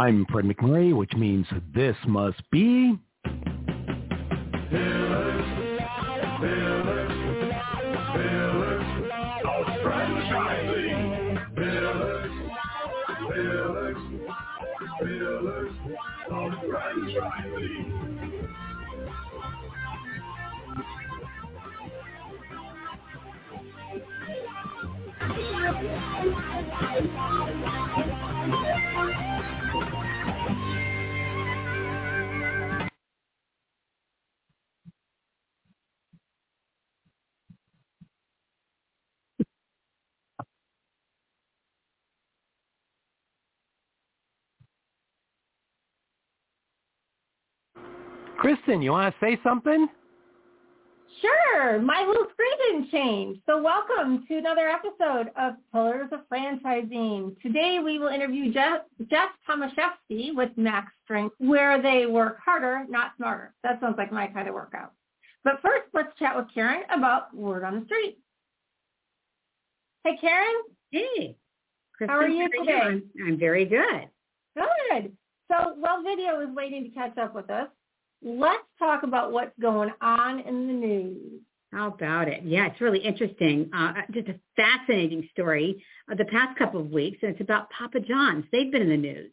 I'm Fred McMurray, which means this must be... Kristen, you want to say something? Sure. My little screen didn't change. So welcome to another episode of Pillars of Franchising. Today we will interview Jeff, Jeff Tomaszewski with Max Strength, where they work harder, not smarter. That sounds like my kind of workout. But first, let's chat with Karen about Word on the Street. Hey, Karen. Hey. Kristen, how are you today? I'm, I'm very good. Good. So, well, video is waiting to catch up with us let's talk about what's going on in the news. How about it? Yeah, it's really interesting. Uh, just a fascinating story of the past couple of weeks, and it's about Papa John's. They've been in the news.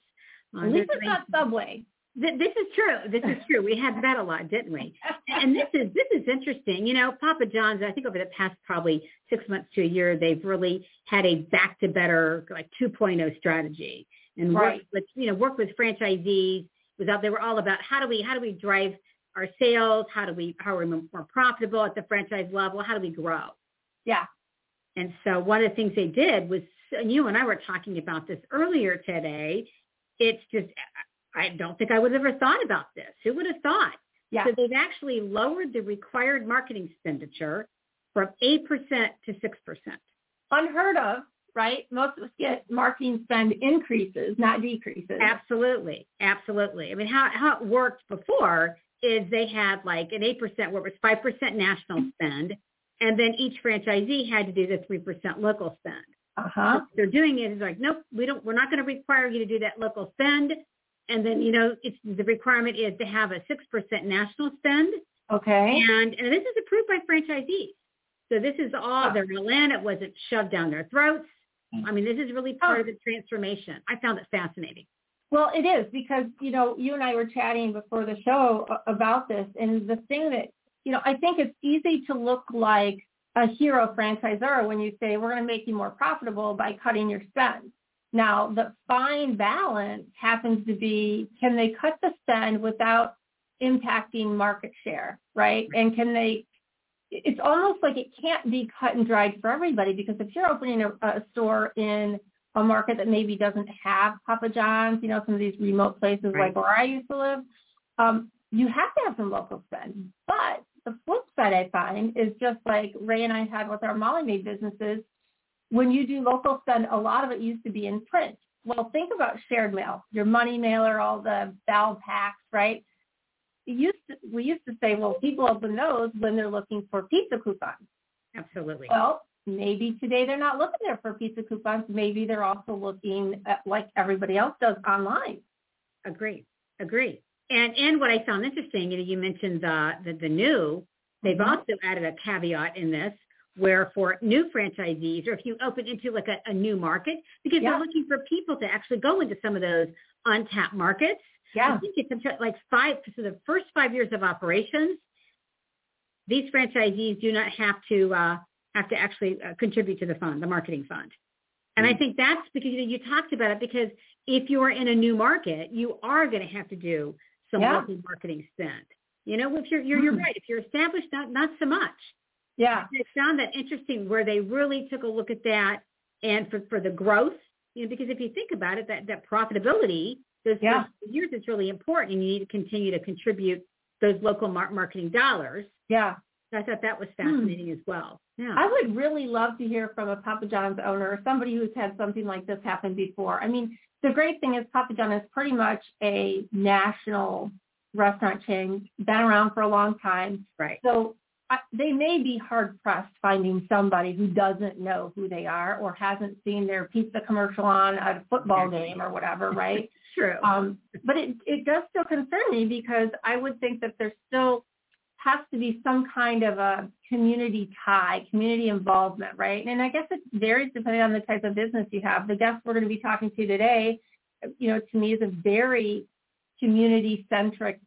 Uh, At least it's not Subway. Th- this is true. This is true. We had that a lot, didn't we? and this is this is interesting. You know, Papa John's. I think over the past probably six months to a year, they've really had a back to better like 2.0 strategy and right. work with you know work with franchisees was out. They were all about how do we how do we drive our sales? How do we how are we more profitable at the franchise level? How do we grow? Yeah. And so one of the things they did was, and you and I were talking about this earlier today. It's just I don't think I would have ever thought about this. Who would have thought? Yeah. So they've actually lowered the required marketing expenditure from 8% to 6%. Unheard of right? Most of us get marketing spend increases, not decreases. Absolutely. Absolutely. I mean, how, how it worked before is they had like an 8% where it was 5% national spend, and then each franchisee had to do the 3% local spend. Uh-huh. What they're doing it is like, nope, we don't, we're not going to require you to do that local spend. And then, you know, it's the requirement is to have a 6% national spend. Okay. And, and this is approved by franchisees. So this is all, they're to land. It wasn't shoved down their throats. I mean, this is really oh. part oh. of the transformation. I found it fascinating. Well, it is because, you know, you and I were chatting before the show about this. And the thing that, you know, I think it's easy to look like a hero franchisor when you say, we're going to make you more profitable by cutting your spend. Now, the fine balance happens to be, can they cut the spend without impacting market share, right? And can they it's almost like it can't be cut and dried for everybody because if you're opening a, a store in a market that maybe doesn't have Papa John's, you know, some of these remote places right. like where I used to live, um, you have to have some local spend. But the flip side I find is just like Ray and I had with our Molly Maid businesses, when you do local spend, a lot of it used to be in print. Well, think about shared mail, your money mailer, all the Val-Paks, right? Used to, we used to say, well, people open those when they're looking for pizza coupons. Absolutely. Well, maybe today they're not looking there for pizza coupons. Maybe they're also looking at like everybody else does online. Agree. Agree. And and what I found interesting, you know, you mentioned the the, the new. They've mm-hmm. also added a caveat in this where for new franchisees or if you open into like a, a new market because yeah. they're looking for people to actually go into some of those untapped markets yeah. I think it's like five, so the first five years of operations, these franchisees do not have to uh, have to actually uh, contribute to the fund, the marketing fund. And mm I think that's because you, know, you talked about it because if you are in a new market, you are going to have to do some yeah. marketing spend. You know, if you're you're, you're right. If you're established, not not so much. Yeah, I found that interesting where they really took a look at that and for for the growth. You know, because if you think about it, that that profitability those yeah. years is really important and you need to continue to contribute those local mar- marketing dollars. Yeah. I thought that was fascinating hmm. as well. Yeah. I would really love to hear from a Papa John's owner or somebody who's had something like this happen before. I mean, the great thing is Papa John is pretty much a national restaurant chain, been around for a long time. Right. So I, they may be hard pressed finding somebody who doesn't know who they are or hasn't seen their pizza commercial on a football game or whatever, right? true. Um, but it it does still concern me because I would think that there still has to be some kind of a community tie, community involvement, right? And I guess it varies depending on the type of business you have. The guest we're going to be talking to today, you know, to me is a very community centric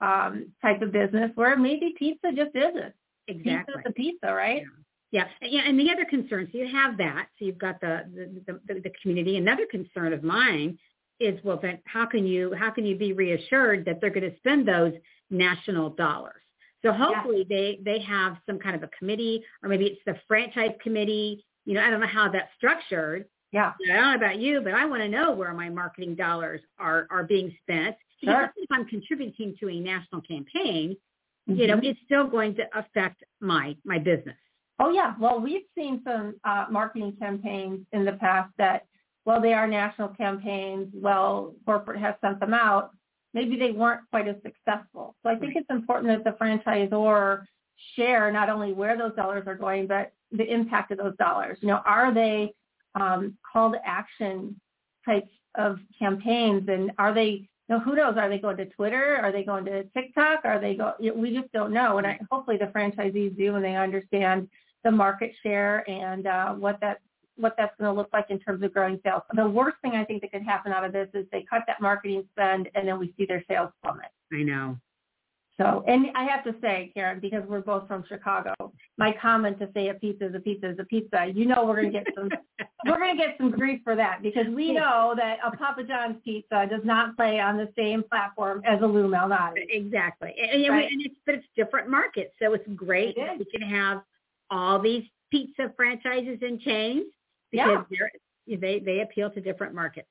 um, type of business where maybe pizza just isn't. Exactly. Pizza's a pizza, right? Yeah. yeah, and the other concern, so you have that, so you've got the the, the, the community. Another concern of mine is, well, then how can you how can you be reassured that they're going to spend those national dollars? So hopefully yeah. they they have some kind of a committee, or maybe it's the franchise committee. You know, I don't know how that's structured. Yeah. I don't know about you, but I want to know where my marketing dollars are are being spent. Because sure. if I'm contributing to a national campaign, mm-hmm. you know, mm-hmm. it's still going to affect my my business. Oh yeah. Well, we've seen some uh, marketing campaigns in the past that, well, they are national campaigns. Well, corporate has sent them out maybe they weren't quite as successful. So I think it's important that the franchisor share not only where those dollars are going, but the impact of those dollars. You know, are they um, call to action types of campaigns, and are they? You know, who knows? Are they going to Twitter? Are they going to TikTok? Are they go? We just don't know. And I, hopefully, the franchisees do, and they understand the market share and uh, what that what that's going to look like in terms of growing sales. The worst thing I think that could happen out of this is they cut that marketing spend and then we see their sales plummet. I know. So, and I have to say, Karen, because we're both from Chicago, my comment to say a pizza is a pizza is a pizza, you know we're going to get some, we're going to get some grief for that because we know that a Papa John's pizza does not play on the same platform as a Lou Malnati. Exactly. And, and, right? and it's, but it's different markets. So it's great it we can have all these pizza franchises and chains because yeah. they they appeal to different markets.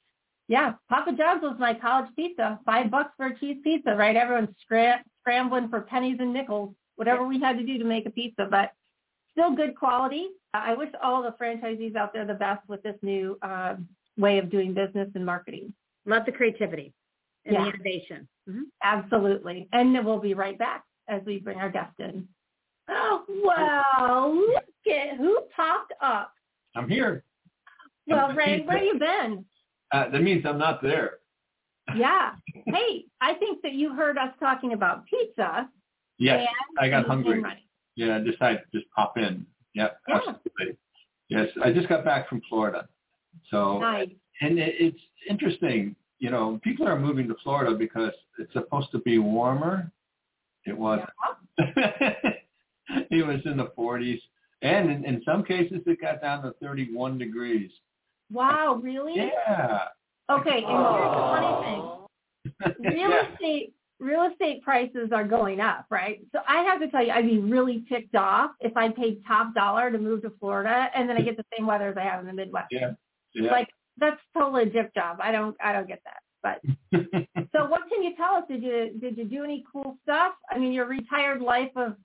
Yeah, Papa John's was my college pizza, five bucks for a cheese pizza, right? Everyone's scram- scrambling for pennies and nickels, whatever we had to do to make a pizza, but still good quality. I wish all the franchisees out there the best with this new uh, way of doing business and marketing. Love the creativity and yeah. the innovation. Mm-hmm. Absolutely. And we'll be right back as we bring our guest in. Oh, wow, look at who popped up. I'm here. Well, Ray, where you been? Uh, that means I'm not there. Yeah. hey, I think that you heard us talking about pizza. Yes, I got hungry. Yeah, I decided to just pop in. Yep, yeah. absolutely. Yes, I just got back from Florida. So, nice. and it, it's interesting. You know, people are moving to Florida because it's supposed to be warmer. It wasn't. Yeah. it was in the 40s. And in, in some cases, it got down to 31 degrees. Wow, really? Yeah. Okay, and here's the funny thing. Real yeah. estate real estate prices are going up, right? So I have to tell you, I'd be really ticked off if I paid top dollar to move to Florida and then I get the same weather as I have in the Midwest. Yeah. yeah. Like that's totally a jip job. I don't I don't get that. But so what can you tell us? Did you did you do any cool stuff? I mean, your retired life of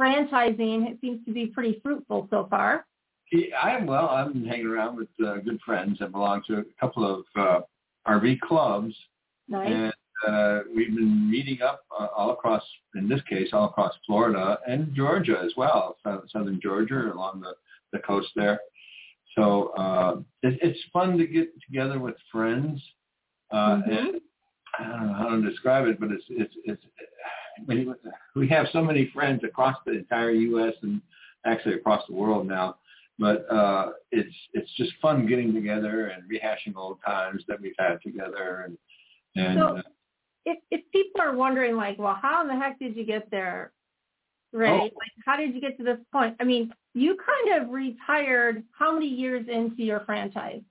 franchising it seems to be pretty fruitful so far. Yeah, I'm well. I'm hanging around with uh, good friends that belong to a couple of uh, RV clubs, nice. and uh, we've been meeting up uh, all across, in this case, all across Florida and Georgia as well, southern Georgia along the the coast there. So uh, it, it's fun to get together with friends, uh, mm-hmm. and I don't know how to describe it, but it's it's it's we have so many friends across the entire U.S. and actually across the world now. But uh, it's it's just fun getting together and rehashing old times that we've had together. And and so, uh, if if people are wondering, like, well, how in the heck did you get there, right? Oh. Like, how did you get to this point? I mean, you kind of retired how many years into your franchise?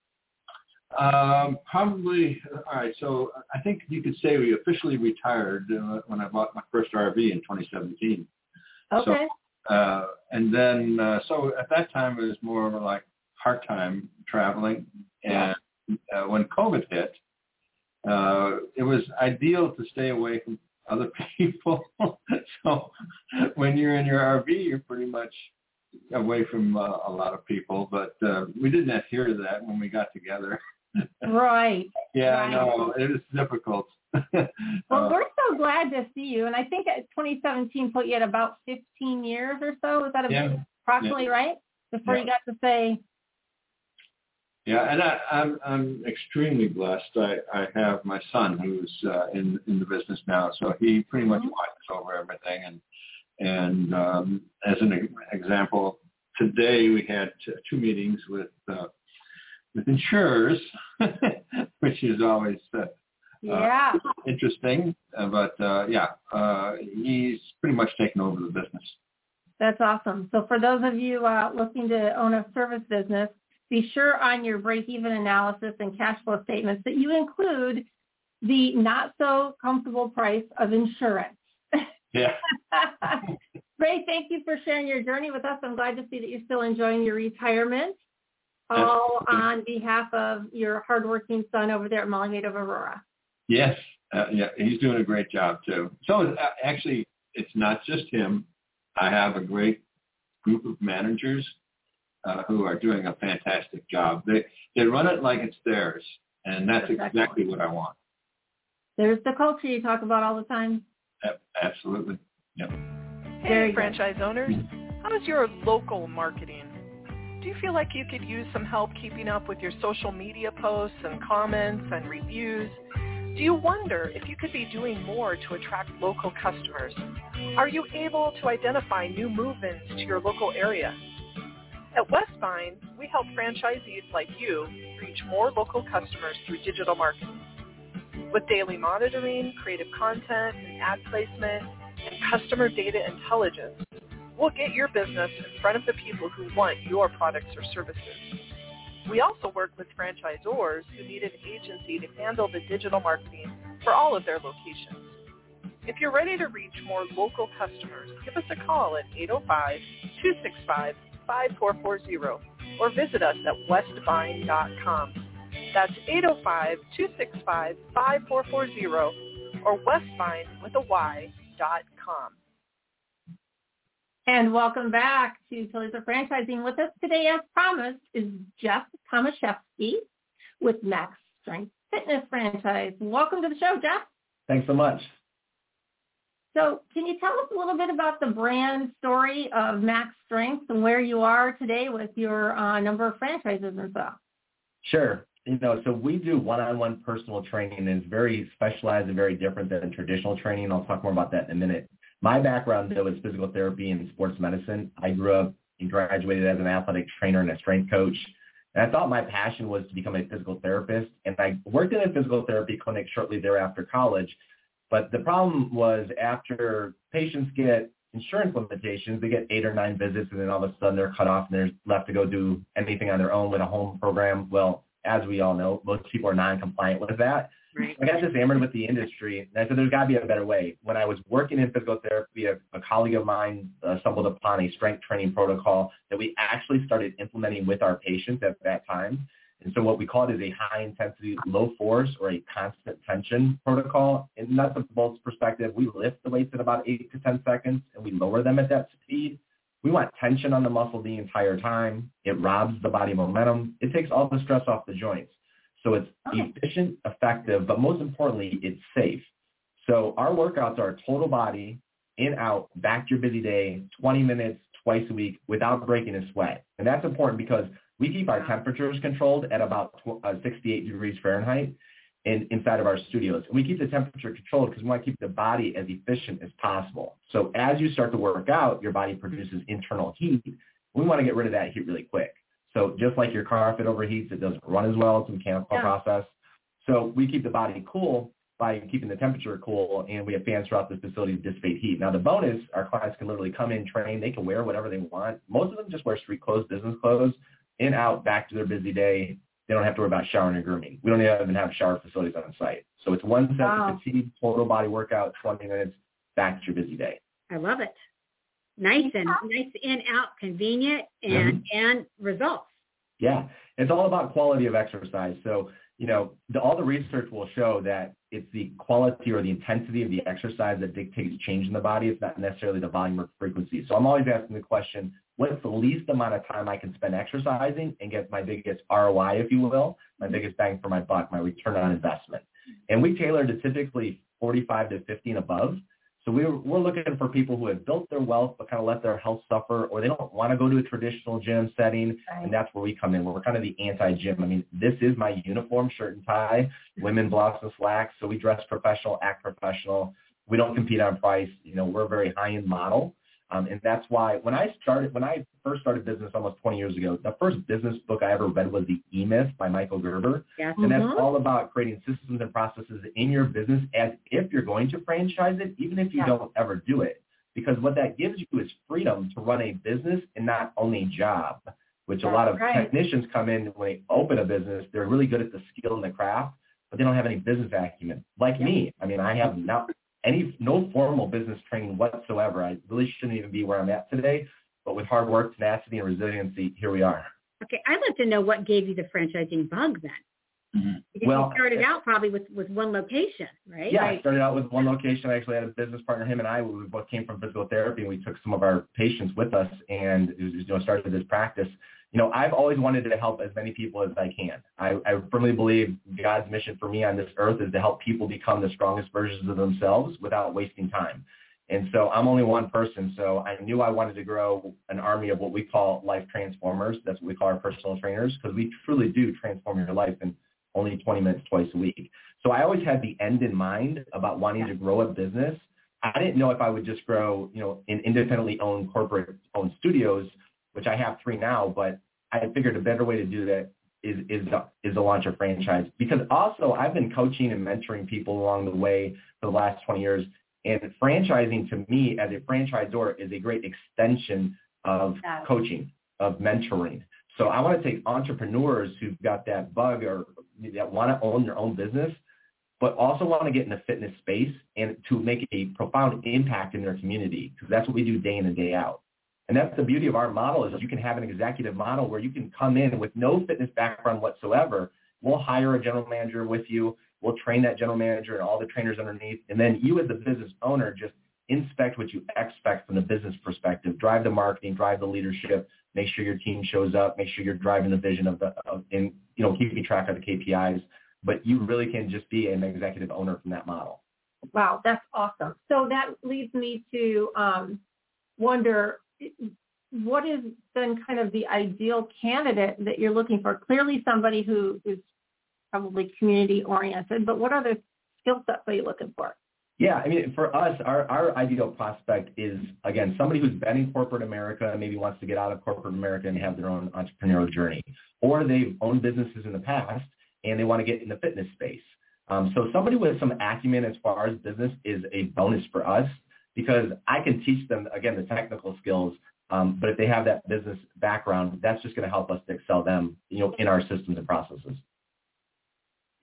Um, probably. All right. So I think you could say we officially retired uh, when I bought my first RV in 2017. Okay. So, uh, and then, uh, so at that time it was more of like part-time traveling. And uh, when COVID hit, uh, it was ideal to stay away from other people. so when you're in your RV, you're pretty much away from uh, a lot of people. But uh, we didn't adhere to that when we got together. Right. yeah, right. I know. It is difficult. well, Uh, we're so glad to see you. And I think at 2017 put you at about 15 years or so. Is that Yeah. approximately right? Before Yeah. you got to say, Yeah, and I, I'm I'm extremely blessed. I, I have my son who's uh, in in the business now, so he pretty much Mhm. watches over everything. And and um, as an example, today we had t- two meetings with uh, with insurers, which is always uh, Yeah. interesting. Uh, but uh, yeah, uh, he's pretty much taken over the business. That's awesome. So for those of you uh, looking to own a service business, be sure on your break-even analysis and cash flow statements that you include the not so comfortable price of insurance. Yeah. Ray, thank you for sharing your journey with us. I'm glad to see that you're still enjoying your retirement. All Absolutely. on behalf of your hardworking son over there at Molly Maid of Aurora. Yes, uh, yeah, he's doing a great job too. So uh, actually, it's not just him. I have a great group of managers uh, who are doing a fantastic job. They they run it like it's theirs, and that's That's exactly what I want. There's the culture you talk about all the time. A- Absolutely. Yep. Hey, good. franchise owners. How is your local marketing? Do you feel like you could use some help keeping up with your social media posts and comments and reviews? Do you wonder if you could be doing more to attract local customers? Are you able to identify new move-ins to your local area? At Westvine, we help franchisees like you reach more local customers through digital marketing. With daily monitoring, creative content, and ad placement, and customer data intelligence, we'll get your business in front of the people who want your products or services. We also work with franchisors who need an agency to handle the digital marketing for all of their locations. If you're ready to reach more local customers, give us a call at 805-265-5440 or visit us at westvine.com. That's 805-265-5440 or westbine with a Y dot com. And welcome back to Pillars of Franchising. With us today, as promised, is Jeff Tomaszewski with Max Strength Fitness Franchise. Welcome to the show, Jeff. Thanks so much. So can you tell us a little bit about the brand story of Max Strength and where you are today with your uh, number of franchises and stuff? Sure. You know, so we do one-on-one personal training and it's very specialized and very different than traditional training. I'll talk more about that in a minute. My background though is physical therapy and sports medicine. I grew up and graduated as an athletic trainer and a strength coach. And I thought my passion was to become a physical therapist. And I worked in a physical therapy clinic shortly thereafter college. But the problem was after patients get insurance limitations, they get eight or nine visits and then all of a sudden they're cut off and they're left to go do anything on their own with a home program. Well, as we all know, most people are non-compliant with that. Right. I got disarmed with the industry, and I said there's got to be a better way. When I was working in physical therapy, a, a colleague of mine uh, stumbled upon a strength training protocol that we actually started implementing with our patients at that time. And so what we call it is a high intensity, low force or a constant tension protocol. And nuts and bolts perspective, we lift the weights at about eight to 10 seconds and we lower them at that speed. We want tension on the muscle the entire time. It robs the body momentum. It takes all the stress off the joints. So it's Okay. efficient, effective, but most importantly, it's safe. So our workouts are total body, in, out, back to your busy day, 20 minutes twice a week without breaking a sweat. And that's important because we keep our temperatures controlled at about uh, 68 degrees Fahrenheit in, inside of our studios. And we keep the temperature controlled because we want to keep the body as efficient as possible. So as you start to work out, your body produces internal heat. We want to get rid of that heat really quick. So just like your car, if it overheats, it doesn't run as well. It's a mechanical Yeah. process. So we keep the body cool by keeping the temperature cool, and we have fans throughout the facility to dissipate heat. Now the bonus, our clients can literally come in, train. They can wear whatever they want. Most of them just wear street clothes, business clothes, in, out, back to their busy day. They don't have to worry about showering or grooming. We don't even have shower facilities on site. So it's one set Wow. of fatigue, total body workout, 20 minutes, back to your busy day. I love it. Nice and nice in out, convenient and and results. Yeah, it's all about quality of exercise. So, you know, the, all the research will show that it's the quality or the intensity of the exercise that dictates change in the body. It's not necessarily the volume or frequency. So I'm always asking the question, what's the least amount of time I can spend exercising and get my biggest ROI, if you will, my biggest bang for my buck, my return on investment. And we tailor to typically 45 to 50 and above. So we're, we're looking for people who have built their wealth but kind of let their health suffer or they don't want to go to a traditional gym setting. Right. And that's where we come in. We're kind of the anti-gym. I mean, this is my uniform, shirt and tie, women blouse and slacks. So we dress professional, act professional. We don't compete on price. You know, we're a very high-end model. Um, and that's why when I started, when I first started business almost 20 years ago, the first business book I ever read was The E-Myth by Michael Gerber. Yes. And that's Mhm. all about creating systems and processes in your business as if you're going to franchise it, even if you Yeah. don't ever do it. Because what that gives you is freedom to run a business and not only a job, which a lot of Right. technicians come in when they open a business, they're really good at the skill and the craft, but they don't have any business acumen. Like me. I mean, I have not any no formal business training whatsoever. I really shouldn't even be where I'm at today. But with hard work, tenacity, and resiliency, here we are. Okay, I'd like to know what gave you the franchising bug then. Mhm. Because Well, you started out probably with, with one location, right? Yeah, I started out with one location. I actually had a business partner, him and I, we both came from physical therapy, and we took some of our patients with us, and it was, you know started this practice. You know, I've always wanted to help as many people as I can. I, I firmly believe God's mission for me on this earth is to help people become the strongest versions of themselves without wasting time. And so I'm only one person, so I knew I wanted to grow an army of what we call life transformers. That's what we call our personal trainers, because we truly do transform your life in only 20 minutes twice a week. So I always had the end in mind about wanting to grow a business. I didn't know if I would just grow, you know, in independently owned corporate owned studios, which I have three now, but I figured a better way to do that is is is to launch a franchise. Because also I've been coaching and mentoring people along the way for the last 20 years. And franchising to me as a franchisor is a great extension of Yeah. coaching, of mentoring. So I want to take entrepreneurs who've got that bug or that want to own their own business, but also want to get in the fitness space and to make a profound impact in their community because that's what we do day in and day out. And that's the beauty of our model is you can have an executive model where you can come in with no fitness background whatsoever. We'll hire a general manager with you. We'll train that general manager and all the trainers underneath. And then you as the business owner just inspect what you expect from the business perspective, drive the marketing, drive the leadership, make sure your team shows up, make sure you're driving the vision of the, of, and, you know, keeping track of the KPIs. But you really can just be an executive owner from that model. Wow, that's awesome. So that leads me to um, wonder what is then kind of the ideal candidate that you're looking for? Clearly somebody who is probably community oriented, but what other skill sets are you looking for? Yeah, I mean, for us, our, our ideal prospect is, again, somebody who's been in corporate America and maybe wants to get out of corporate America and have their own entrepreneurial journey. Or they've owned businesses in the past and they want to get in the fitness space. Um, so somebody with some acumen as far as business is a bonus for us because I can teach them, again, the technical skills. Um, but if they have that business background, that's just going to help us to excel them, you know, in our systems and processes.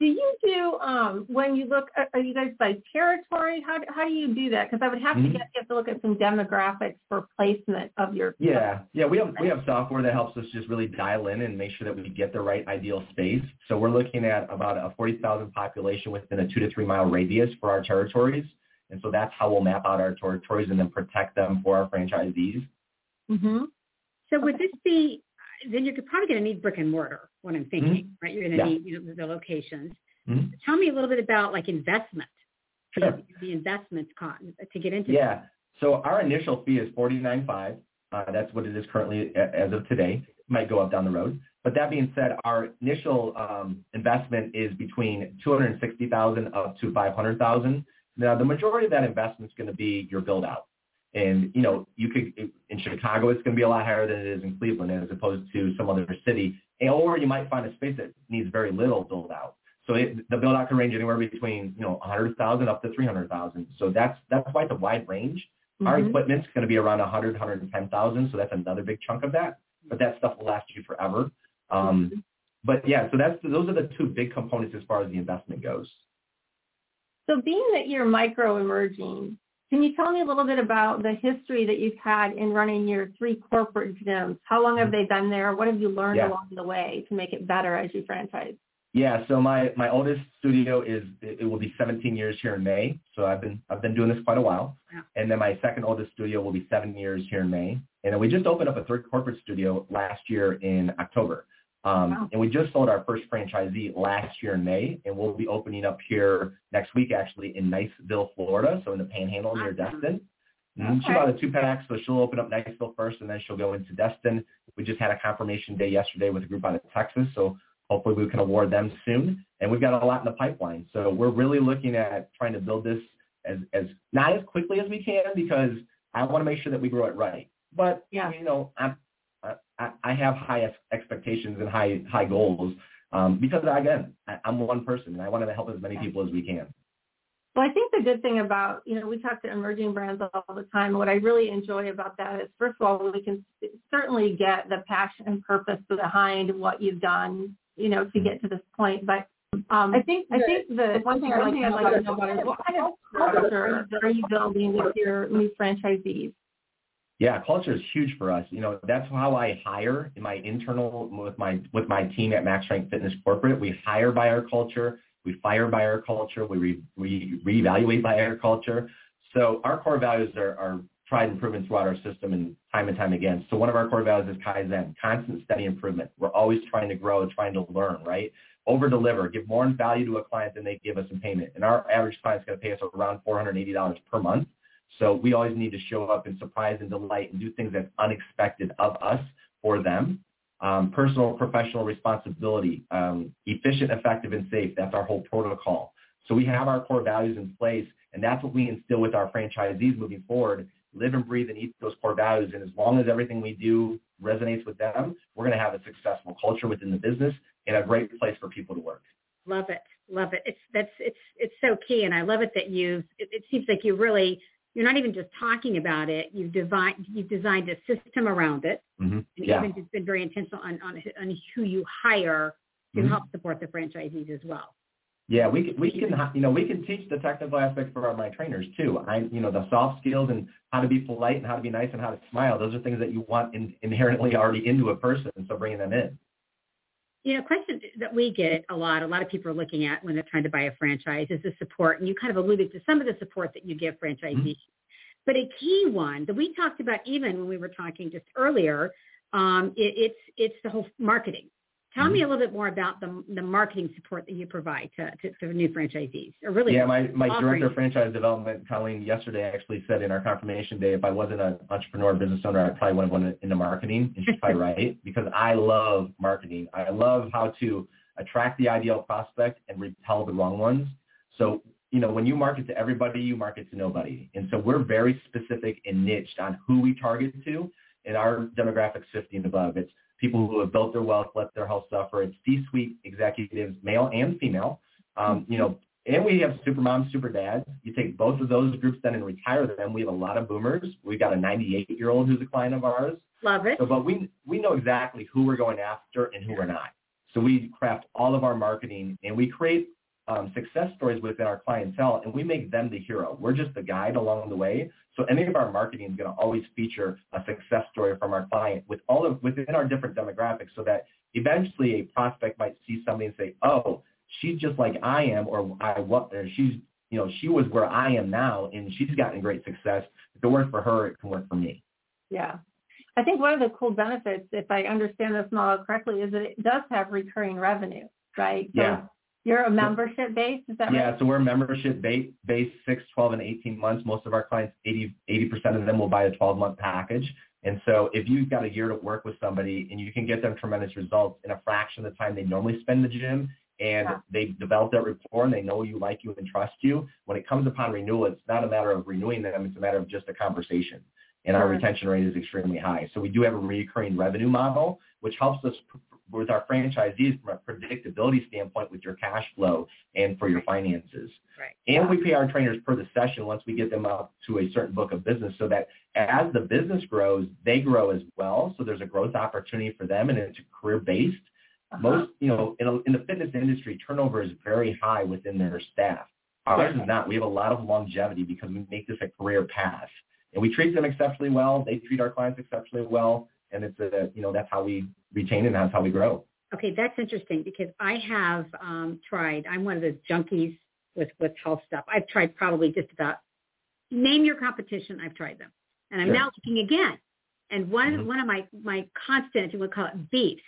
Do you do um, when you look? Are you guys by territory? How do, how do you do that? Because I would have to get you have to look at some demographics for placement of your. Yeah, yeah, we have we have software that helps us just really dial in and make sure that we get the right ideal space. So we're looking at about a forty thousand population within a two to three mile radius for our territories, and so that's how we'll map out our territories and then protect them for our franchisees. Mm-hmm. So would this be, then you're probably going to need brick and mortar, what I'm thinking, right? You're going to Yeah. need, you know, the locations. Mhm. Tell me a little bit about like investment. Sure. The investments to get into Yeah. So our initial fee is forty nine five. Uh, that's what it is currently as of today. Might go up down the road. But that being said, our initial um, investment is between two hundred sixty thousand up to five hundred thousand. Now, the majority of that investment is going to be your build out. And you know, you could in Chicago, it's going to be a lot higher than it is in Cleveland, as opposed to some other city. Or you might find a space that needs very little build out. So it, the build out can range anywhere between you know 100,000 up to 300,000. So that's that's why it's a wide range. Our Mhm. equipment's going to be around 100, 110,000. So that's another big chunk of that. But that stuff will last you forever. Um, but yeah, so that's those are the two big components as far as the investment goes. So being that you're micro emerging, can you tell me a little bit about the history that you've had in running your three corporate gyms? How long have mm-hmm. they been there? What have you learned Yeah. along the way to make it better as you franchise? Yeah, so my my oldest studio is it it will be 17 years here in May. So I've been I've been doing this quite a while. Yeah. And then my second oldest studio will be seven years here in May. And then we just opened up a third corporate studio last year in October. Um, Wow. And we just sold our first franchisee last year in May, and we'll be opening up here next week, actually, in Niceville, Florida, so in the Panhandle near. Destin. Mhm. She bought a two pack, so she'll open up Niceville first, and then she'll go into Destin. We just had a confirmation day yesterday with a group out of Texas, so hopefully we can award them soon. And we've got a lot in the pipeline, so we're really looking at trying to build this as as not as quickly as we can because I want to make sure that we grow it right. But Yeah. you know, I'm, I, I have high expectations and high high goals um, because again, I, I'm one person and I want to help as many people as we can. Well, I think the good thing about, you know, we talk to emerging brands all the time. What I really enjoy about that is, first of all, we can certainly get the passion and purpose behind what you've done, you know, to get to this point. But um, I think I think the one thing I'd like to know about is what kind of culture are you building with your new franchisees? Yeah, culture is huge for us. You know, that's how I hire in my internal with my with my team at Max Strength Fitness Corporate. We hire by our culture, we fire by our culture, we re, we reevaluate by our culture. So our core values are, are tried and proven throughout our system and time and time again. So one of our core values is Kaizen, constant steady improvement. We're always trying to grow, trying to learn, right? Over deliver, give more value to a client than they give us in payment. And our average client's going to pay us around $480 per month. So we always need to show up and surprise and delight and do things that's unexpected of us for them. Um, personal, professional responsibility, um, efficient, effective, and safe. That's our whole protocol. So we have our core values in place, and that's what we instill with our franchisees moving forward. Live and breathe and eat those core values. And as long as everything we do resonates with them, we're going to have a successful culture within the business and a great place for people to work. Love it. Love it. It's that's it's it's so key, and I love it that you've. It, it seems like you really you're not even just talking about it. You've designed you've designed a system around it, Mm-hmm. and Yeah. even just been very intentional on on, on who you hire to Mhm. help support the franchisees as well. Yeah, we can, we can, you know, we can teach the technical aspects for our, my trainers too. I, you know, the soft skills and how to be polite and how to be nice and how to smile. Those are things that you want in, inherently already into a person. So bringing them in. You know, question that we get a lot, a lot of people are looking at when they're trying to buy a franchise is the support. And you kind of alluded to some of the support that you give franchisees. But a key one that we talked about even when we were talking just earlier, um, it, it's it's the whole marketing. Tell me mm-hmm. a little bit more about the the marketing support that you provide to, to, to new franchisees. Or really, Yeah, my, my offering. director of franchise development, Colleen, yesterday actually said in our confirmation day, if I wasn't an entrepreneur business owner, I probably would have went into marketing. And she's probably right because I love marketing. I love how to attract the ideal prospect and repel the wrong ones. So, you know, when you market to everybody, you market to nobody. And so we're very specific and niched on who we target to And our demographics 50 and above. It's people who have built their wealth, let their health suffer. It's C-suite executives, male and female. Um, you know, and we have super moms, super dads. You take both of those groups then and retire them. We have a lot of boomers. We've got a 98 year old who's a client of ours. love it. So, but we we know exactly who we're going after and who we're not. So we craft all of our marketing and we create um, success stories within our clientele, and we make them the hero. We're just the guide along the way. So any of our marketing is going to always feature a success story from our client with all of within our different demographics, so that eventually a prospect might see somebody and say, "Oh, she's just like I am," or "I what," or "She's you know she was where I am now, and she's gotten great success. If it worked for her, it can work for me." Yeah. I think one of the cool benefits, if I understand this model correctly, is that it does have recurring revenue, right? So Yeah. You're a membership base, is that right? Yeah, so we're a membership ba- based six, 12, and 18 months. Most of our clients, 80, 80% of them will buy a 12-month package. And so if you've got a year to work with somebody and you can get them tremendous results in a fraction of the time they normally spend in the gym and Yeah. they've developed that rapport and they know you, like you, and trust you, when it comes upon renewal, it's not a matter of renewing them. It's a matter of just a conversation. And our mm-hmm. retention rate is extremely high. So we do have a recurring revenue model, which helps us with our franchisees from a predictability standpoint with your cash flow and for your finances. Right. And we pay our trainers per the session once we get them up to a certain book of business so that as the business grows, they grow as well. So there's a growth opportunity for them and it's career based. Uh-huh. Most, you know, in, a, in the fitness industry, turnover is very high within their staff. Ours is not. We have a lot of longevity because we make this a career path. And we treat them exceptionally well. They treat our clients exceptionally well. And it's a, you know, that's how we retain and that's how we grow. Okay, that's interesting because I have um, tried. I'm one of those junkies with with health stuff. I've tried probably just about name your competition. I've tried them, and I'm Sure. now looking again. And one Mhm. one of my my constant, you would call it beefs,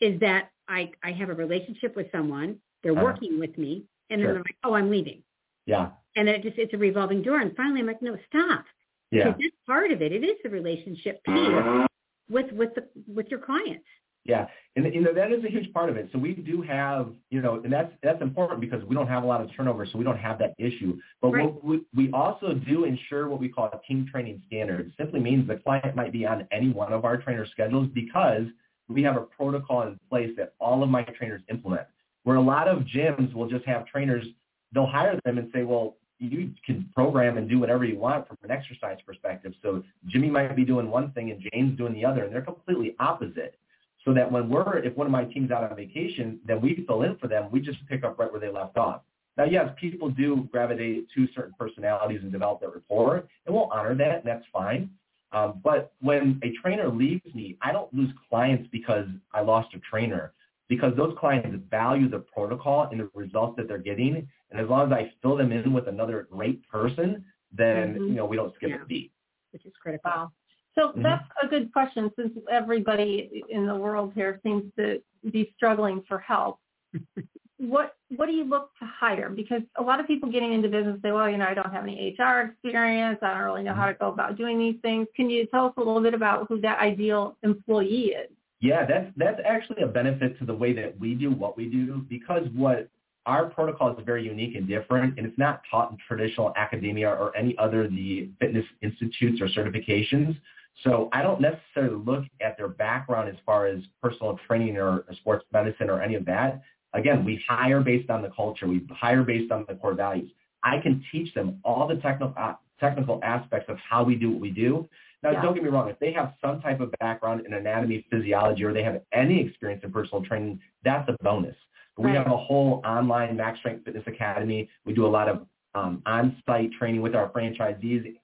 is that I, I have a relationship with someone, they're Uh-huh. working with me, and then Sure. they're like, oh, I'm leaving. Yeah. And then it just, it's a revolving door. And finally I'm like, no, stop. Yeah. Because that's part of it. It is the relationship piece with, with the, with your clients. Yeah, and you know that is a huge part of it. So we do have, you know, and that's that's important because we don't have a lot of turnover, so we don't have that issue. But Right. we, we also do ensure what we call a team training standard. It simply means the client might be on any one of our trainer schedules because we have a protocol in place that all of my trainers implement. Where a lot of gyms will just have trainers, they'll hire them and say, well, you can program and do whatever you want from an exercise perspective. So Jimmy might be doing one thing and Jane's doing the other, and they're completely opposite so that when we're if one of my team's out on vacation, then we fill in for them. We just pick up right where they left off. Now, yes, people do gravitate to certain personalities and develop that rapport, and we'll honor that, and that's fine. Um, but when a trainer leaves me, I don't lose clients because I lost a trainer, because those clients value the protocol and the results that they're getting. And as long as I fill them in with another great person, then Mhm. you know we don't skip Yeah. a beat. which is critical. Wow. So Mhm. that's a good question since everybody in the world here seems to be struggling for help. what what do you look to hire? Because a lot of people getting into business say, well, you know, I don't have any HR experience. I don't really know how to go about doing these things. Can you tell us a little bit about who that ideal employee is? Yeah, that's that's actually a benefit to the way that we do what we do because what our protocol is very unique and different, and it's not taught in traditional academia or any other the fitness institutes or certifications. So I don't necessarily look at their background as far as personal training or sports medicine or any of that. Again, we hire based on the culture. We hire based on the core values. I can teach them all the technical uh, technical aspects of how we do what we do. Now, Yeah. don't get me wrong. If they have some type of background in anatomy, physiology, or they have any experience in personal training, that's a bonus. But we have a whole online Max Strength Fitness Academy. We do a lot of um, on-site training with our franchisees.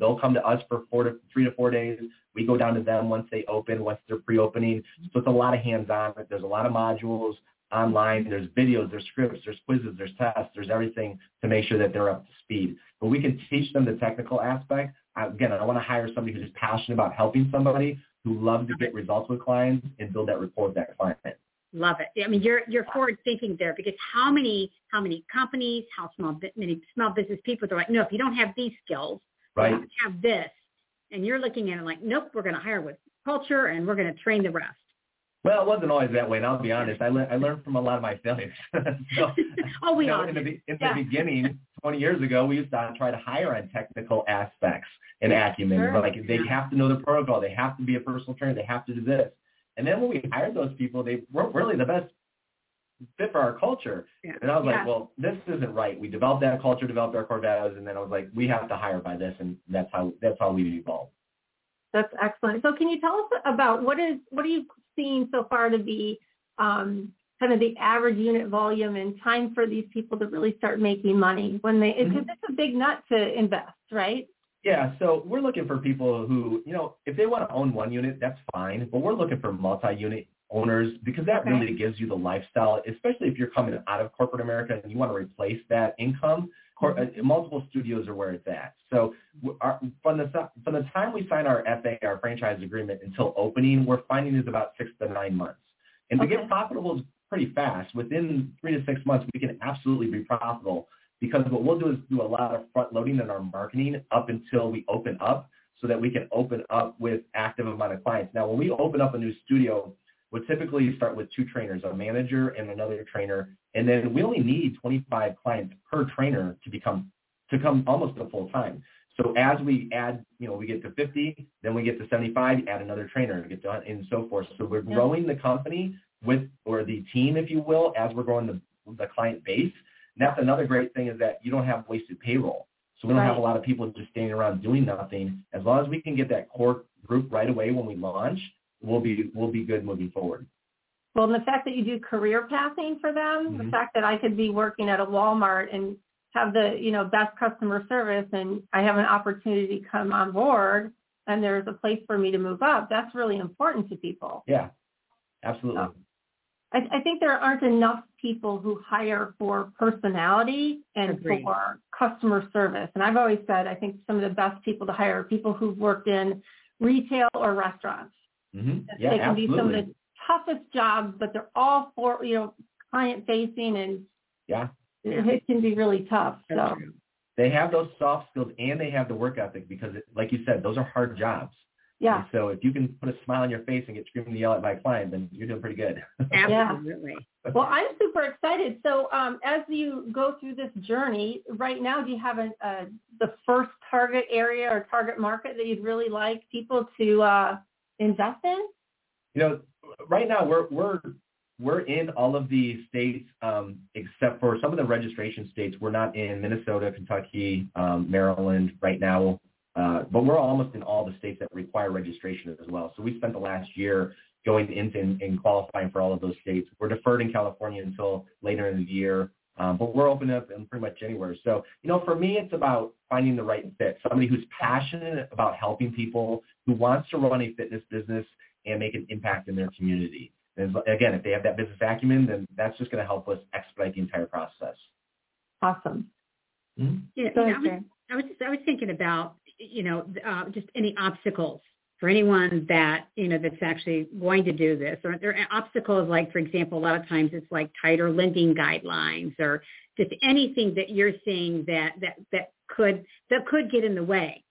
They'll come to us for four to three to four days. We go down to them once they open, once they're pre-opening. So it's a lot of hands-on. But there's a lot of modules online. There's videos, there's scripts, there's quizzes, there's tests, there's everything to make sure that they're up to speed. But we can teach them the technical aspect. Again, I want to hire somebody who's just passionate about helping somebody who loves to get results with clients and build that rapport with that client. Love it. I mean, you're you're forward thinking there because how many how many companies, how small many small business people are like, no, if you don't have these skills, you Right? have have this, and you're looking at it like, nope, we're going to hire with culture and we're going to train the rest. Well, it wasn't always that way, and I'll be honest. I, le- I learned from a lot of my failures. so, oh, we you know, all in the, be- in Yeah. the beginning, 20 years ago, we used to uh, try to hire on technical aspects and acumen. Sure. Like they Yeah. have to know the protocol. They have to be a personal trainer. They have to do this. And then when we hired those people, they weren't really the best fit for our culture. Yeah. And I was like, well, this isn't right. We developed that culture, developed our core values, and then I was like, we have to hire by this, and that's how that's how we evolved. That's excellent. So can you tell us about what is what are you seeing so far to be um, kind of the average unit volume and time for these people to really start making money when they because Mhm. it's a big nut to invest, right? Yeah, so we're looking for people who, you know, if they want to own one unit, that's fine. But we're looking for multi-unit owners because that Okay. really gives you the lifestyle, especially if you're coming out of corporate America and you want to replace that income. Uh, multiple studios are where it's at. So our, from the from the time we sign our FA, our franchise agreement, until opening, we're finding is about six to nine months. And to Okay. get profitable is pretty fast. Within three to six months, we can absolutely be profitable because what we'll do is do a lot of front loading in our marketing up until we open up so that we can open up with active amount of clients. Now, when we open up a new studio, we typically start with two trainers, a manager and another trainer, and then we only need 25 clients per trainer to become to come almost to full time. So as we add, you know, we get to 50, then we get to 75, add another trainer, get to, and so forth. So we're Yeah. growing the company with, or the team, if you will, as we're growing the, the client base. And that's another great thing is that you don't have wasted payroll. So we don't have a lot of people just standing around doing nothing. As long as we can get that core group right away when we launch, we'll be we'll be good moving forward. Well, and the fact that you do career pathing for them, the Mhm. fact that I could be working at a Walmart and have the, you know, best customer service and I have an opportunity to come on board and there's a place for me to move up, that's really important to people. Yeah, absolutely. Oh. I, I think there aren't enough people who hire for personality and Agreed. for customer service. And I've always said I think some of the best people to hire are people who've worked in retail or restaurants. hmm Yeah, they can be some of absolutely. the toughest jobs, but they're all for you know client facing and Yeah. it, it can be really tough. So. They have those soft skills and they have the work ethic because, it, like you said, those are hard jobs. yeah, And so if you can put a smile on your face and get screaming and yell at my client, then you're doing pretty good. Absolutely. well, I'm super excited. So um, as you go through this journey, right now, do you have a, a the first target area or target market that you'd really like people to uh, invest in? You know, right now we're we're we're in all of the states um, except for some of the registration states. We're not in Minnesota, Kentucky, um, Maryland right now, uh, but we're almost in all the states that require registration as well. So we spent the last year going into and, qualifying for all of those states. We're deferred in California until later in the year. Um, but we're open up in pretty much anywhere. So, you know, for me, it's about finding the right fit. Somebody who's passionate about helping people, who wants to run a fitness business and make an impact in their community. And again, if they have that business acumen, then that's just going to help us expedite the entire process. Awesome. Mhm. Yeah, Go ahead, I was I was I was thinking about you know uh, just any obstacles for anyone that you know that's actually going to do this. Or there are obstacles like, for example, a lot of times it's like tighter lending guidelines or just anything that you're seeing that that that could that could get in the way.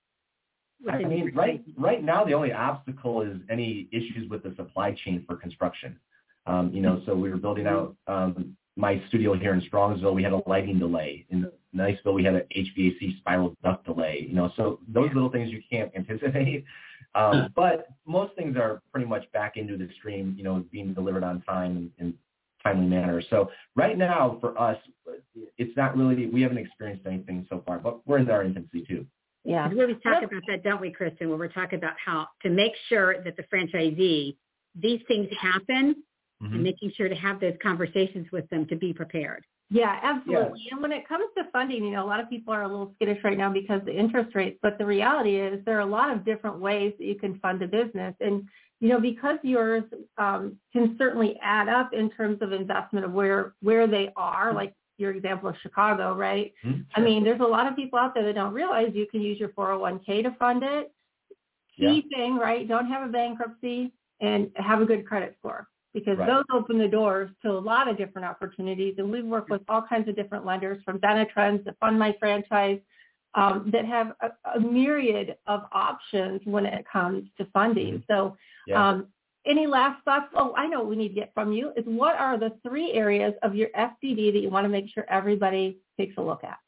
I mean, right right now the only obstacle is any issues with the supply chain for construction. Um, you know, so we were building out um, my studio here in Strongsville. We had a lighting delay. In Niceville, we had an HVAC spiral duct delay. You know, so those little things you can't anticipate. Um, but most things are pretty much back into the stream. You know, being delivered on time and, and timely manner. So right now for us, it's not really. We haven't experienced anything so far, but we're in our infancy too. Yeah. We always talk about that, don't we, Kristen? Where we're talking about how to make sure that the franchisee, these things happen, Mhm. and making sure to have those conversations with them to be prepared. Yeah, absolutely. And when it comes to funding, you know, a lot of people are a little skittish right now because of the interest rates, but the reality is there are a lot of different ways that you can fund a business. And, you know, because yours um, can certainly add up in terms of investment of where, where they are, like your example of Chicago, right? Mhm. I mean, there's a lot of people out there that don't realize you can use your 401k to fund it. Key thing, right? Don't have a bankruptcy and have a good credit score because Right. those open the doors to a lot of different opportunities. And we've worked with all kinds of different lenders from Benetrends to Fund My Franchise um, that have a, a myriad of options when it comes to funding. So Yeah. um, any last thoughts? Oh, I know we need to get from you is what are the three areas of your FDD that you want to make sure everybody takes a look at?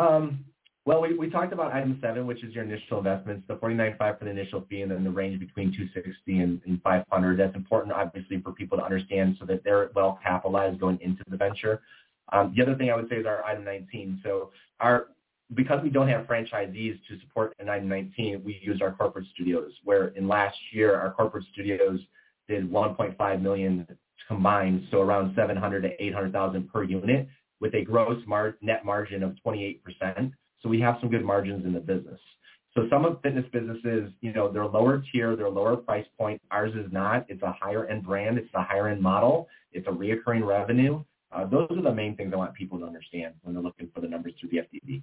Um, well, we, we talked about item seven, which is your initial investments, the forty nine five for the initial fee, and then the range between two sixty and, and five hundred. That's important, obviously, for people to understand so that they're well capitalized going into the venture. Um, the other thing I would say is our item nineteen. So our because we don't have franchisees to support item 19, we use our corporate studios, where in last year our corporate studios did 1.5 million combined, so around 700 to 800,000 per unit, with a gross mar- net margin of 28%. So we have some good margins in the business. So some of fitness businesses, you know, they're lower tier, they're lower price point. Ours is not. It's a higher end brand. It's a higher end model. It's a reoccurring revenue. Uh, those are the main things I want people to understand when they're looking for the numbers through the FDD.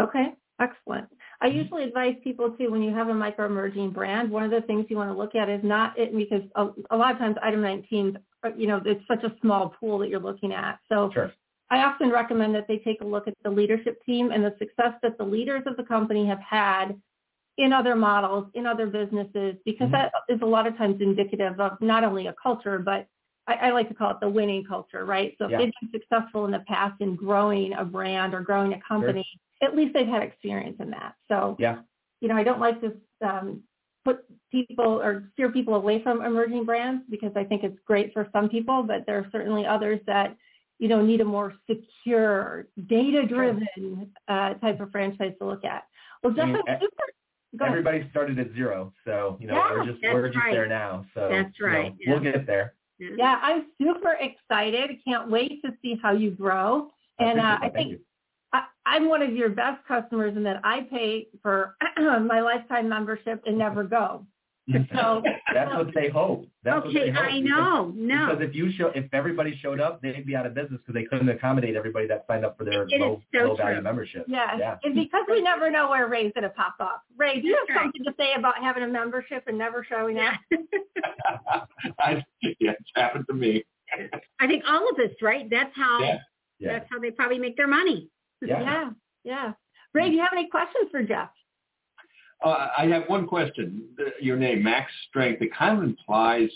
Okay, excellent. I usually advise people too, when you have a micro emerging brand, one of the things you want to look at is not it because a, a lot of times item 19, uh, you know, it's such a small pool that you're looking at. So Sure. I often recommend that they take a look at the leadership team and the success that the leaders of the company have had in other models, in other businesses, because Mhm. that is a lot of times indicative of not only a culture, but I, I like to call it the winning culture, right? So if they've been successful in the past in growing a brand or growing a company, at least they've had experience in that. So, Yeah. you know, I don't like to um, put people or steer people away from emerging brands because I think it's great for some people, but there are certainly others that, you know, need a more secure, data-driven uh, type of franchise to look at. Well, I mean, I'm super. Go ahead. Everybody started at zero, so you know Yeah, we're just we're just right. there now. So That's you know, right, we'll get there. Yeah, I'm super excited. Can't wait to see how you grow. And uh, I think you. I, I'm one of your best customers in that I pay for my lifetime membership and never go. So That's what they hope. That's what okay, they hope. I because- know. No, Because if you show, if everybody showed up, they'd be out of business because they couldn't accommodate everybody that signed up for their It is low, so low value true. membership. yeah, Yeah. and because we never know where Ray's going to pop up. Ray, do you have something to say about having a membership and never showing up? I, yeah, it's happened to me. I think all of us, right? That's how Yeah. Yeah. that's how they probably make their money. Yeah. Yeah, yeah. Ray, do you have any questions for Jeff? Uh, I have one question. Your name, Max Strength, it kind of implies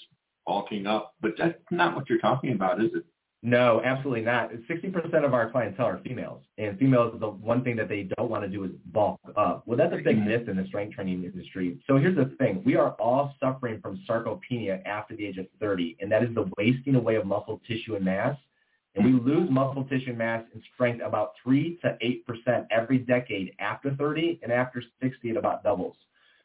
bulking up, but that's not what you're talking about, is it? No, absolutely not. 60% of our clientele are females, and females, the one thing that they don't want to do is bulk up. Well, that's a big myth in the strength training industry. So here's the thing. We are all suffering from sarcopenia after the age of 30, and that is the wasting away of muscle tissue and mass. And we lose muscle tissue mass and strength about 3 to 8% every decade after 30, and after 60 it about doubles.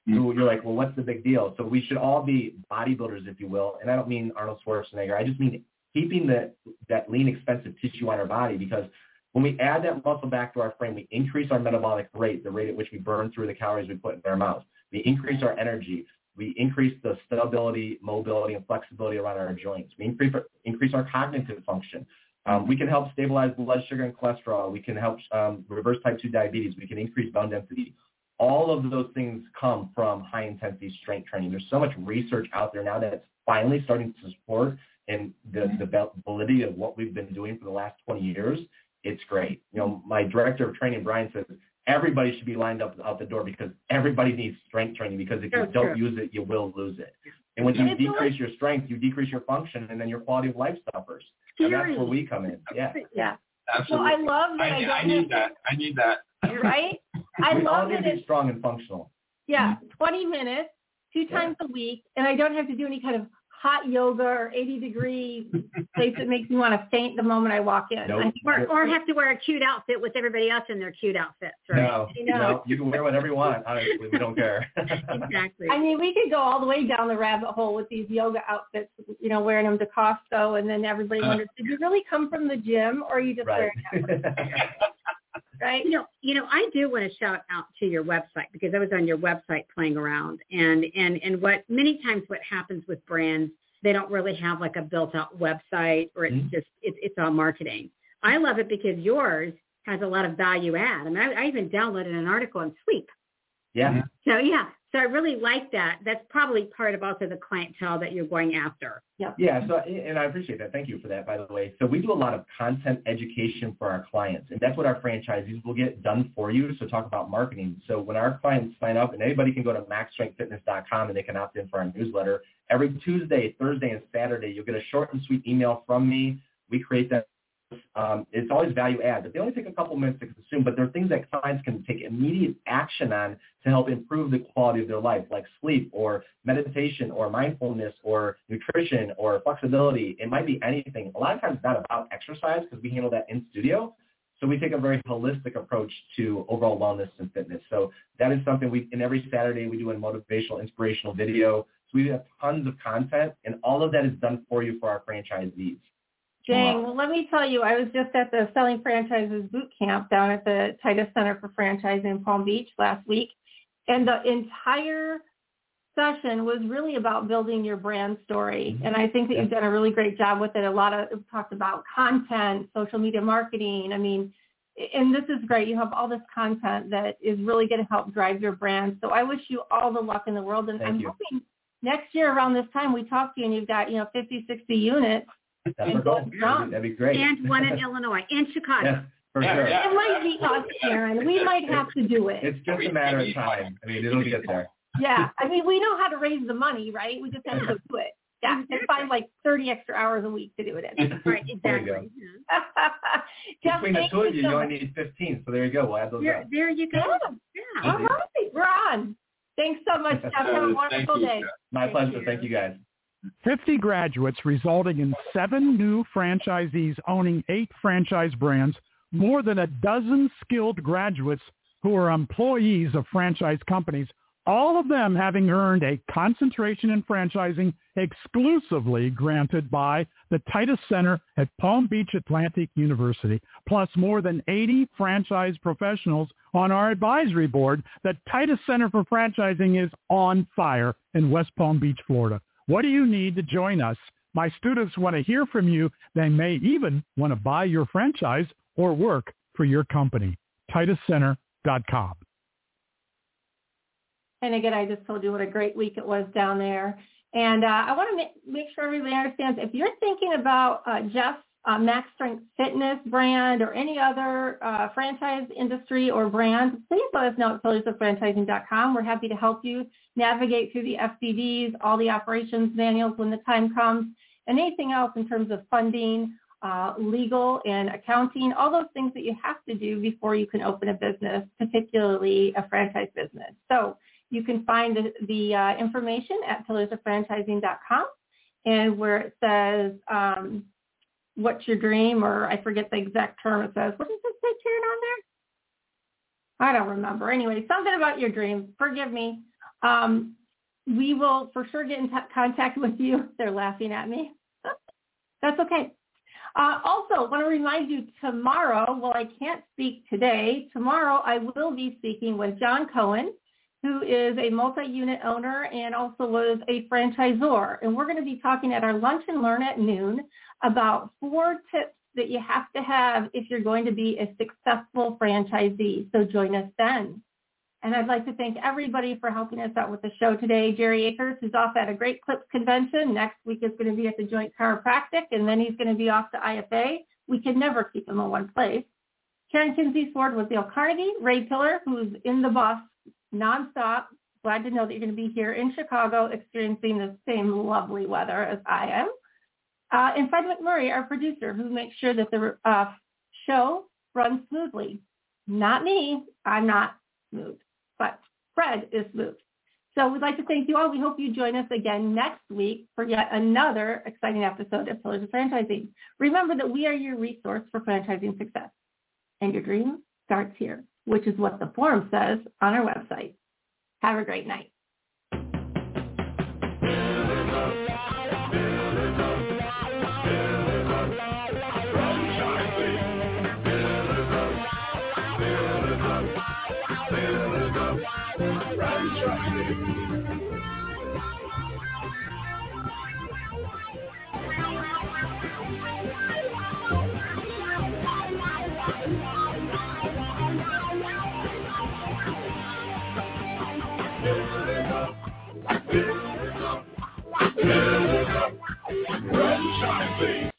So mm-hmm. you're like, well, what's the big deal? So we should all be bodybuilders, if you will. And I don't mean Arnold Schwarzenegger. I just mean keeping the, that lean, expensive tissue on our body because when we add that muscle back to our frame, we increase our metabolic rate, the rate at which we burn through the calories we put in our mouth. We increase our energy. We increase the stability, mobility, and flexibility around our joints. We increase increase our cognitive function. Um, we can help stabilize blood sugar and cholesterol. We can help um, reverse type 2 diabetes. We can increase bone density. All of those things come from high intensity strength training. There's so much research out there now that it's finally starting to support and the, the validity of what we've been doing for the last 20 years. It's great. You know, my director of training, Brian, says everybody should be lined up out the door because everybody needs strength training because if you don't use it, you will lose it. And when you it's always- decrease your strength, you decrease your function, and then your quality of life suffers. And that's where we come in. Yeah. Yeah. Well, Absolutely. I love that I, I, I don't need have that. I need that. to, right? I we all love need that to be it's, strong and functional. yeah, 20 minutes, two Yeah. times a week, and I don't have to do any kind of hot yoga or 80 degree place that makes me want to faint the moment I walk in. Nope. I Or, or have to wear a cute outfit with everybody else in their cute outfits, right? No, You know. no, you can wear whatever you want. Honestly, we don't care. Exactly. I mean, we could go all the way down the rabbit hole with these yoga outfits, you know, wearing them to Costco, and then everybody Uh. wonders, did you really come from the gym, or are you just right. wearing them? Right? You know, you know, I do want to shout out to your website because I was on your website playing around, and and and what many times what happens with brands, they don't really have like a built-out website, or it's Mhm. just it's it's all marketing. I love it because yours has a lot of value add. I mean, I, I even downloaded an article on sleep. yeah. So yeah, so I really like that. That's probably part of also the clientele that you're going after. Yeah, so and I appreciate that. Thank you for that, by the way. So we do a lot of content education for our clients, and that's what our franchisees will get done for you. So talk about marketing. So when our clients sign up, and anybody can go to maxstrengthfitness.com and they can opt in for our newsletter. Every Tuesday, Thursday, and Saturday, you'll get a short and sweet email from me. We create that. Um, it's always value add, but they only take a couple minutes to consume. But they're things that clients can take immediate action on to help improve the quality of their life, like sleep or meditation or mindfulness or nutrition or flexibility. It might be anything. A lot of times it's not about exercise because we handle that in studio. So we take a very holistic approach to overall wellness and fitness. So that is something we, and every Saturday we do a motivational, inspirational video. So we have tons of content and all of that is done for you for our franchisees. Jane, well, let me tell you, I was just at the Selling Franchises boot camp down at the Titus Center for Franchising in Palm Beach last week. And the entire session was really about building your brand story. Mm-hmm. And I think that you've done a really great job with it. A lot of it talked about content, social media marketing. I mean, and this is great. You have all this content that is really going to help drive your brand. So I wish you all the luck in the world. And Thank I'm you. hoping next year around this time we talk to you and you've got, you know, 50, 60 units And our goal. That'd be great. And one in Illinois and Chicago. Yeah, for Yeah, sure. yeah. It might be us, Aaron. We might have to do it. It's just a matter of time. I mean, it'll get there. Yeah. I mean, we know how to raise the money, right? We just have to go do it. Yeah. And find like 30 extra hours a week to do it in. Right, There you go. exactly. Yeah. Jeff, Between the two of you, you only need 15. So there you go. We'll add those There, up. there you go. Yeah. Yeah. All right. We're on. Thanks so much, Jeff. Have a wonderful you, day. Jeff. My Thank pleasure. you. Thank you guys. 50 graduates resulting in seven new franchisees owning eight franchise brands, more than a dozen skilled graduates who are employees of franchise companies, all of them having earned a concentration in franchising exclusively granted by the Titus Center at Palm Beach Atlantic University, plus more than 80 franchise professionals on our advisory board. The Titus Center for Franchising is on fire in West Palm Beach, Florida. What do you need to join us? My students want to hear from you. They may even want to buy your franchise or work for your company. TitusCenter.com. And again, I just told you what a great week it was down there. And uh, I want to make, sure everybody understands if you're thinking about uh, uh, Max Strength Fitness brand or any other uh, franchise industry or brand, please let us know at pillarsoffranchising.com. We're happy to help you navigate through the FDDs, all the operations manuals when the time comes, and anything else in terms of funding, uh, legal and accounting, all those things that you have to do before you can open a business, particularly a franchise business. So you can find the, the uh, information at pillarsoffranchising.com and where it says, um, what's your dream, or I forget the exact term it says. What does it say, on there? I don't remember. Anyway, something about your dream. Forgive me. Um, we will for sure get in t- contact with you. They're laughing at me. That's okay. Uh, also, want to remind you tomorrow, well, I can't speak today. Tomorrow I will be speaking with John Cohen, who is a multi-unit owner and also was a franchisor. And we're going to be talking at our lunch and learn at noon about four tips that you have to have if you're going to be a successful franchisee. So join us then. And I'd like to thank everybody for helping us out with the show today. Jerry Akers, who's off at a Great Clips convention. Next week is going to be at the Joint Chiropractic, and then he's going to be off to IFA. We can never keep him in one place. Karen Kinsey Ford with Dale Carnegie. Ray Pillar, who's in the bus nonstop. Glad to know that you're going to be here in Chicago experiencing the same lovely weather as I am. Uh, and Fred McMurray, our producer, who makes sure that the uh, show runs smoothly. Not me. I'm not smooth, but Fred is smooth. So we'd like to thank you all. We hope you join us again next week for yet another exciting episode of Pillars of Franchising. Remember that we are your resource for franchising success. And your dream starts here, which is what the forum says on our website. Have a great night. shine, baby.